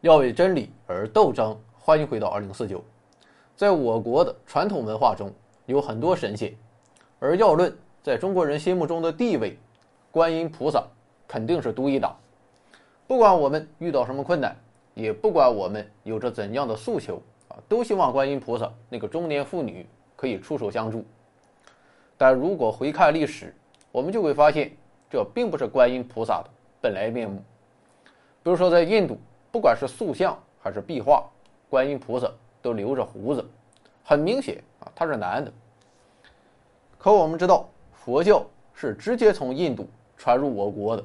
要为真理而斗争。欢迎回到二零四九。在我国的传统文化中，有很多神仙，而要论在中国人心目中的地位，观音菩萨肯定是独一档。不管我们遇到什么困难，也不管我们有着怎样的诉求啊，都希望观音菩萨那个中年妇女可以出手相助。但如果回看历史，我们就会发现，这并不是观音菩萨的本来面目。比如说，在印度，不管是塑像还是壁画，观音菩萨都留着胡子，很明显啊，他是男的。可我们知道，佛教是直接从印度传入我国的，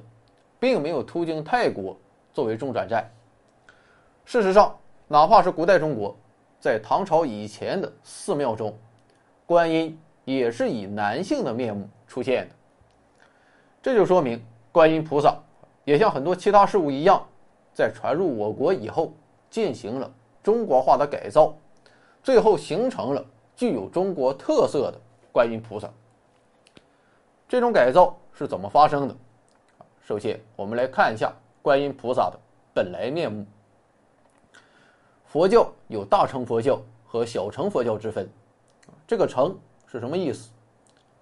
并没有途经泰国作为中转站。事实上，哪怕是古代中国，在唐朝以前的寺庙中，观音也是以男性的面目出现的。这就说明，观音菩萨也像很多其他事物一样，在传入我国以后，进行了中国化的改造，最后形成了具有中国特色的观音菩萨。这种改造是怎么发生的？首先，我们来看一下观音菩萨的本来面目。佛教有大乘佛教和小乘佛教之分，这个“乘”是什么意思？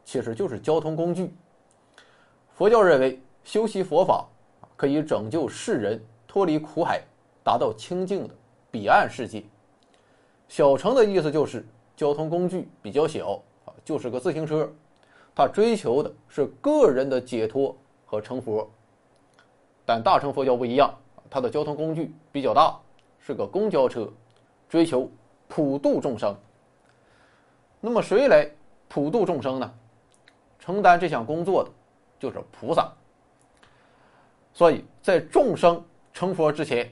其实就是交通工具。佛教认为修习佛法可以拯救世人脱离苦海，达到清净的彼岸世界。小乘的意思就是交通工具比较小啊，就是个自行车，他追求的是个人的解脱和成佛。但大乘佛教不一样，它的交通工具比较大，是个公交车，追求普度众生。那么谁来普度众生呢？承担这项工作的？就是菩萨，所以在众生成佛之前，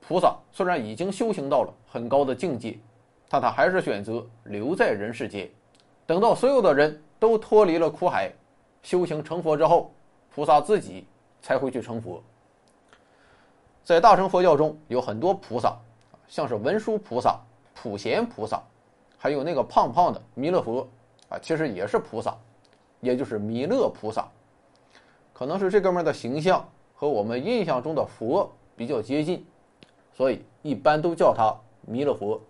菩萨虽然已经修行到了很高的境界，但他还是选择留在人世间，等到所有的人都脱离了苦海，修行成佛之后，菩萨自己才会去成佛。在大乘佛教中有很多菩萨，像是文殊菩萨、普贤菩萨，还有那个胖胖的弥勒佛啊，其实也是菩萨，也就是弥勒菩萨。可能是这哥们儿的形象和我们印象中的佛比较接近，所以一般都叫他弥勒佛。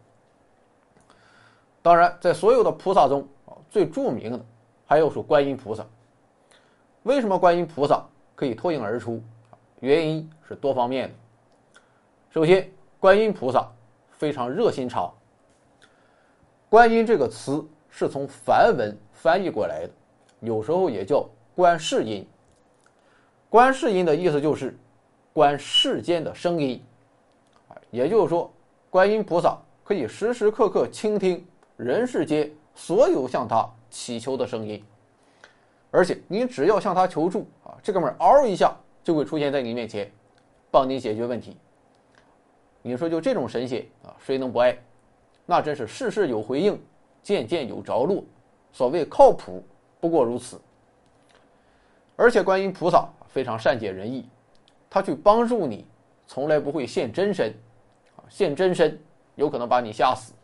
当然，在所有的菩萨中啊，最著名的还要数观音菩萨。为什么观音菩萨可以脱颖而出？原因是多方面的。首先，观音菩萨非常热心肠。观音这个词是从梵文翻译过来的，有时候也叫观世音。观世音的意思就是观世间的声音，也就是说，观音菩萨可以时时刻刻倾听人世间所有向他祈求的声音，而且你只要向他求助啊，这哥们嗷一下就会出现在你面前，帮你解决问题。你说就这种神仙啊，谁能不爱？那真是事事有回应，件件有着落。所谓靠谱，不过如此。而且观音菩萨。非常善解人意，他去帮助你，从来不会现真身，啊，现真身有可能把你吓死。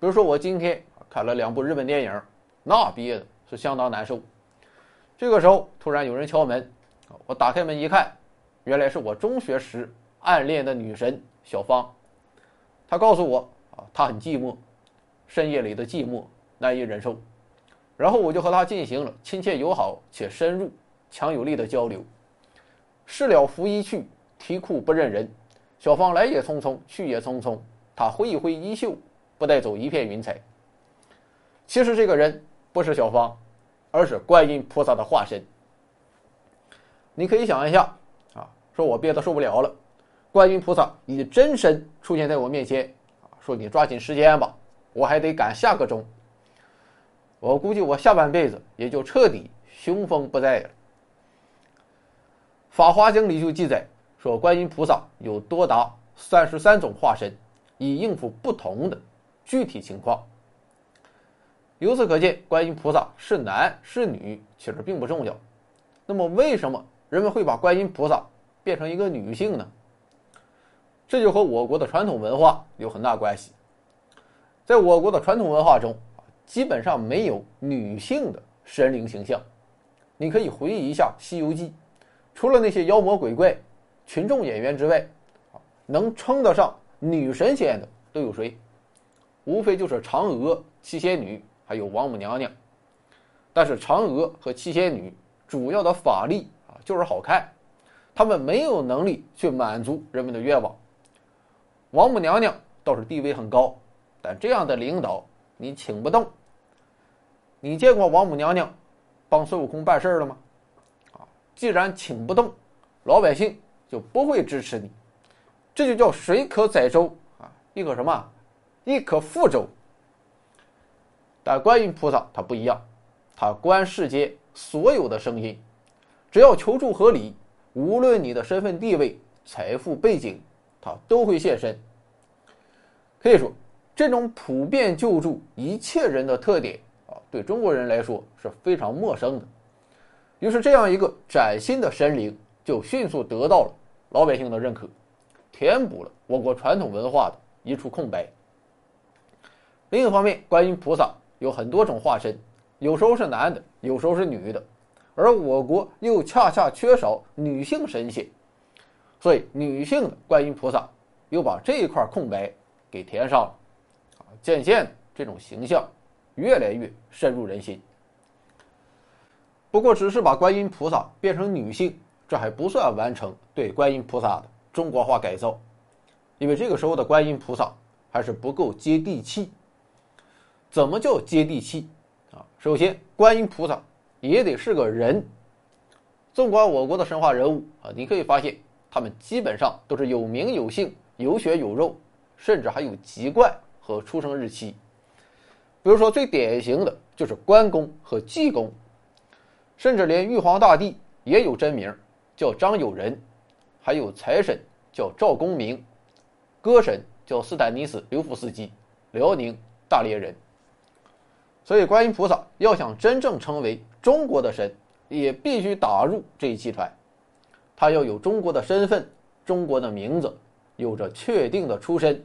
比如说我今天看了两部日本电影，那憋的是相当难受。这个时候突然有人敲门，我打开门一看，原来是我中学时暗恋的女神小芳。她告诉我啊，她很寂寞，深夜里的寂寞难以忍受。然后我就和她进行了亲切友好且深入。强有力的交流。事了拂衣去，啼哭不认人。小芳来也匆匆，去也匆匆。她挥一挥衣袖，不带走一片云彩。其实这个人不是小芳，而是观音菩萨的化身。你可以想一下啊，说我憋得受不了了，观音菩萨以真身出现在我面前啊，说你抓紧时间吧，我还得赶下个钟。我估计我下半辈子也就彻底雄风不在了。《法华经》里就记载说，观音菩萨有多达三十三种化身，以应付不同的具体情况。由此可见，观音菩萨是男是女其实并不重要。那么，为什么人们会把观音菩萨变成一个女性呢？这就和我国的传统文化有很大关系。在我国的传统文化中，基本上没有女性的神灵形象。你可以回忆一下《西游记》。除了那些妖魔鬼怪、群众演员之外，能称得上女神仙的都有谁？无非就是嫦娥、七仙女，还有王母娘娘。但是嫦娥和七仙女主要的法力啊，就是好看，她们没有能力去满足人们的愿望。王母娘娘倒是地位很高，但这样的领导你请不动。你见过王母娘娘帮孙悟空办事儿了吗？既然请不动，老百姓就不会支持你，这就叫水可载舟啊，亦可什么？亦可覆舟。但观音菩萨他不一样。他观世间所有的声音，只要求助合理，无论你的身份地位、财富背景，他都会现身。可以说，这种普遍救助一切人的特点啊，对中国人来说是非常陌生的。于是，这样一个崭新的神灵就迅速得到了老百姓的认可，填补了我国传统文化的一处空白。另一方面，观音菩萨有很多种化身。有时候是男的，有时候是女的，而我国又恰恰缺少女性神仙，所以女性的观音菩萨又把这一块空白给填上了，啊，渐渐这种形象越来越深入人心。不过，只是把观音菩萨变成女性，这还不算完成对观音菩萨的中国化改造，因为这个时候的观音菩萨还是不够接地气。怎么叫接地气啊？首先，观音菩萨也得是个人。纵观我国的神话人物啊，你可以发现，他们基本上都是有名有姓、有血有肉，甚至还有籍贯和出生日期。比如说，最典型的就是关公和济公，甚至连玉皇大帝也有真名，叫张友仁；还有财神叫赵公明，歌神叫斯坦尼斯·刘夫斯基，辽宁大连人。所以，观音菩萨要想真正成为中国的神，也必须打入这一集团。他要有中国的身份、中国的名字，有着确定的出身。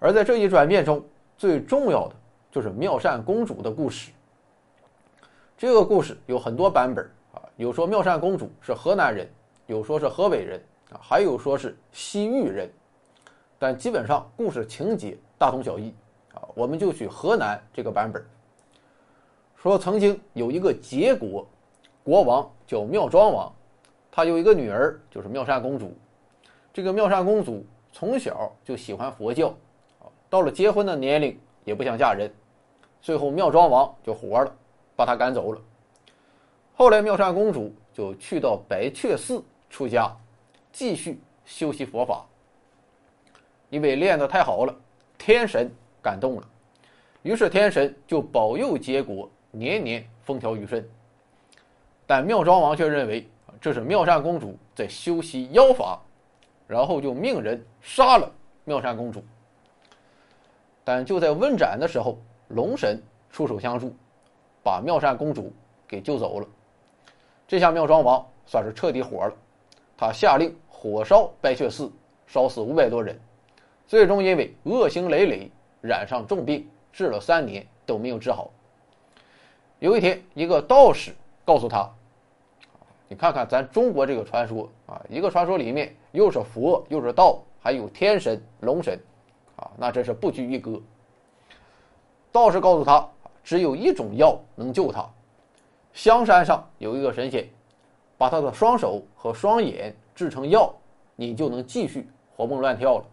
而在这一转变中，最重要的就是妙善公主的故事。这个故事有很多版本啊，有说妙善公主是河南人，有说是河北人啊，还有说是西域人，但基本上故事情节大同小异啊。我们就取河南这个版本，说曾经有一个羯国国王叫妙庄王，他有一个女儿就是妙善公主。这个妙善公主从小就喜欢佛教，到了结婚的年龄也不想嫁人，最后妙庄王就活了，把他赶走了。后来妙善公主就去到白雀寺出家，继续修习佛法，因为练得太好了，天神。感动了，于是天神就保佑结果年年风调雨顺。但妙庄王却认为这是妙善公主在修习妖法，然后就命人杀了妙善公主。但就在问斩的时候，龙神出手相助，把妙善公主给救走了。这下妙庄王算是彻底火了，他下令火烧白雀寺，烧死五百多人，最终因为恶行累累。染上重病，治了三年都没有治好。有一天，一个道士告诉他：“你看看咱中国这个传说啊，一个传说里面又是佛，又是道，还有天神、龙神，啊，那真是不拘一格。”道士告诉他：“只有一种药能救他，香山上有一个神仙，把他的双手和双眼制成药，你就能继续活蹦乱跳了。”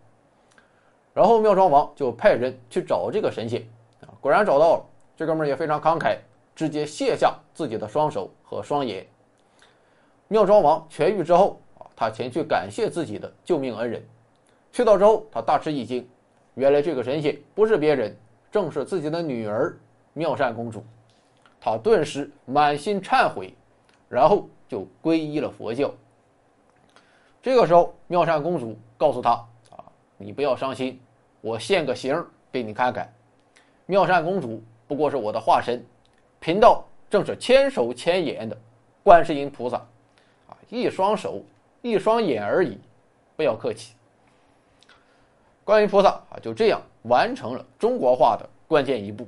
然后妙庄王就派人去找这个神仙，啊，果然找到了。这哥们儿也非常慷慨，直接卸下自己的双手和双眼。妙庄王痊愈之后，啊，他前去感谢自己的救命恩人。去到之后，他大吃一惊，原来这个神仙不是别人，正是自己的女儿妙善公主。她顿时满心忏悔，然后就皈依了佛教。这个时候，妙善公主告诉他：“啊，你不要伤心。”我现个形给你看看，妙善公主不过是我的化身，贫道正是千手千眼的观世音菩萨，啊，一双手一双眼而已，不要客气。观音菩萨啊，就这样完成了中国化的关键一步，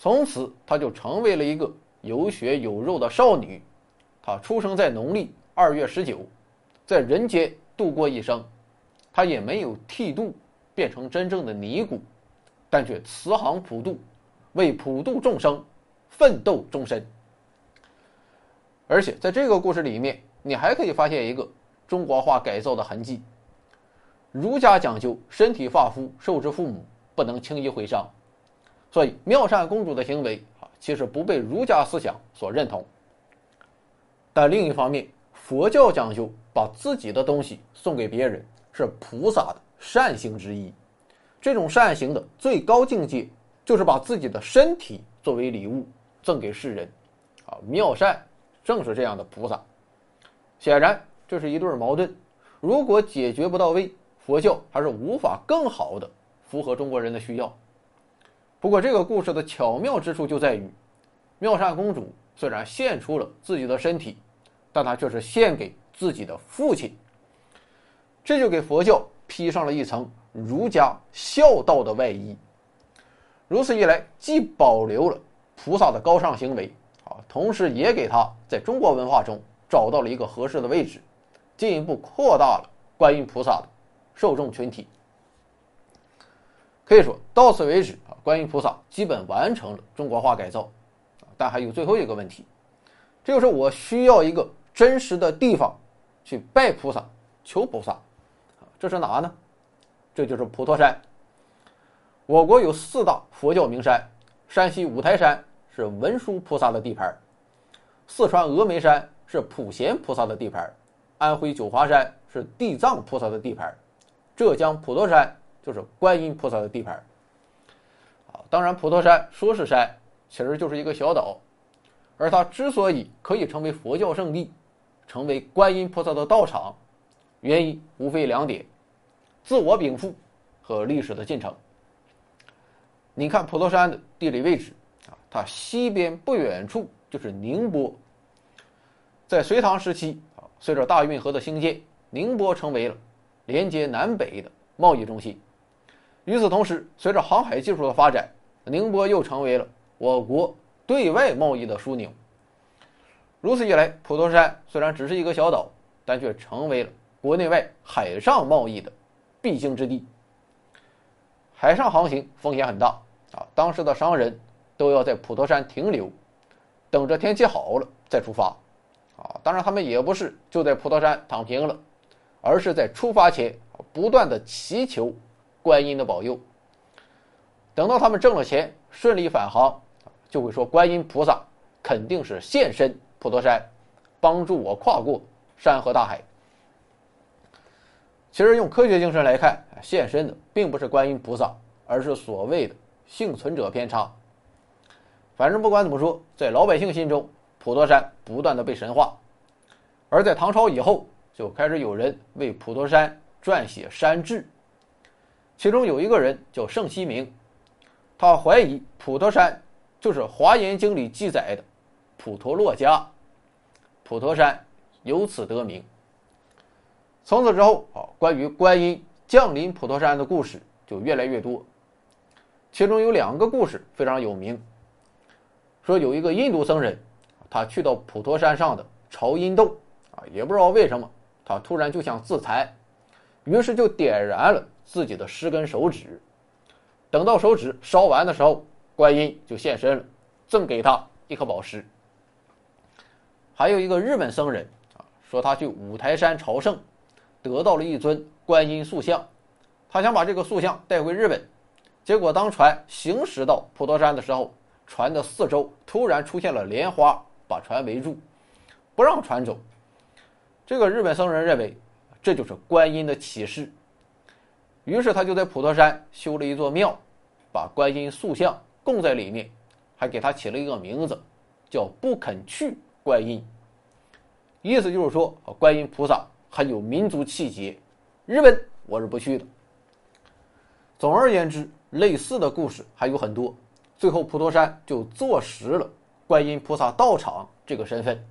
从此她就成为了一个有血有肉的少女，她出生在农历二月十九，在人间度过一生，她也没有剃度变成真正的尼姑，但却慈航普渡，为普度众生奋斗终身。而且在这个故事里面，你还可以发现一个中国化改造的痕迹。儒家讲究身体发肤受之父母，不能轻易毁伤，所以妙善公主的行为啊，其实不被儒家思想所认同。但另一方面，佛教讲究把自己的东西送给别人，是菩萨的善行之一。这种善行的最高境界，就是把自己的身体作为礼物赠给世人。啊，妙善正是这样的菩萨。显然，这是一对矛盾。如果解决不到位，佛教还是无法更好的符合中国人的需要。不过，这个故事的巧妙之处就在于，妙善公主虽然献出了自己的身体，但她却是献给自己的父亲。这就给佛教披上了一层儒家孝道的外衣。如此一来，既保留了菩萨的高尚行为，啊，同时也给他在中国文化中找到了一个合适的位置，进一步扩大了观音菩萨的。受众群体可以说到此为止啊，观音菩萨基本完成了中国化改造，但还有最后一个问题，这就是我需要一个真实的地方去拜菩萨、求菩萨，这是哪呢？这就是普陀山。我国有四大佛教名山，山西五台山是文殊菩萨的地盘，四川峨眉山是普贤菩萨的地盘，安徽九华山是地藏菩萨的地盘。浙江普陀山就是观音菩萨的地盘啊。当然，普陀山说是山，其实就是一个小岛。而它之所以可以成为佛教圣地，成为观音菩萨的道场，原因无非两点：自我禀赋和历史的进程。你看普陀山的地理位置啊，它西边不远处就是宁波。在隋唐时期啊，随着大运河的兴建，宁波成为了。连接南北的贸易中心。与此同时，随着航海技术的发展，宁波又成为了我国对外贸易的枢纽。如此一来，普陀山虽然只是一个小岛，但却成为了国内外海上贸易的必经之地。海上航行风险很大啊，当时的商人都要在普陀山停留，等着天气好了再出发。啊，当然他们也不是就在普陀山躺平了。而是在出发前不断的祈求观音的保佑。等到他们挣了钱，顺利返航，就会说观音菩萨肯定是现身普陀山，帮助我跨过山河大海。其实用科学精神来看，现身的并不是观音菩萨，而是所谓的幸存者偏差。反正不管怎么说，在老百姓心中，普陀山不断的被神化，而在唐朝以后。就开始有人为普陀山撰写山志，其中有一个人叫盛希明，他怀疑普陀山就是《华严经》里记载的普陀洛迦，普陀山由此得名。从此之后啊，关于观音降临普陀山的故事就越来越多，其中有两个故事非常有名，说有一个印度僧人，他去到普陀山上的朝阴洞啊，也不知道为什么。他突然就想自残，于是就点燃了自己的十根手指。等到手指烧完的时候，观音就现身了，赠给他一颗宝石。还有一个日本僧人啊，说他去五台山朝圣，得到了一尊观音塑像，他想把这个塑像带回日本，结果当船行驶到普陀山的时候，船的四周突然出现了莲花，把船围住，不让船走。这个日本僧人认为，这就是观音的启示，于是他就在普陀山修了一座庙，把观音塑像供在里面，还给他起了一个名字，叫“不肯去观音”。意思就是说，观音菩萨很有民族气节，日本我是不去的。总而言之，类似的故事还有很多，最后普陀山就坐实了观音菩萨道场这个身份。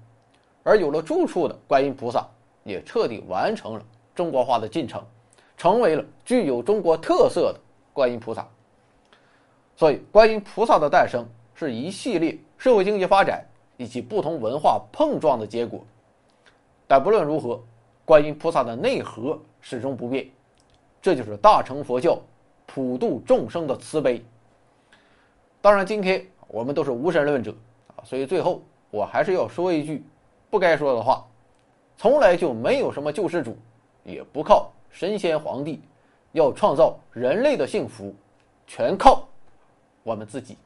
而有了住处的观音菩萨，也彻底完成了中国化的进程，成为了具有中国特色的观音菩萨。所以，观音菩萨的诞生是一系列社会经济发展以及不同文化碰撞的结果。但不论如何，观音菩萨的内核始终不变，这就是大乘佛教普度众生的慈悲。当然，今天我们都是无神论者啊，所以最后我还是要说一句不该说的话：从来就没有什么救世主，也不靠神仙皇帝，要创造人类的幸福，全靠我们自己。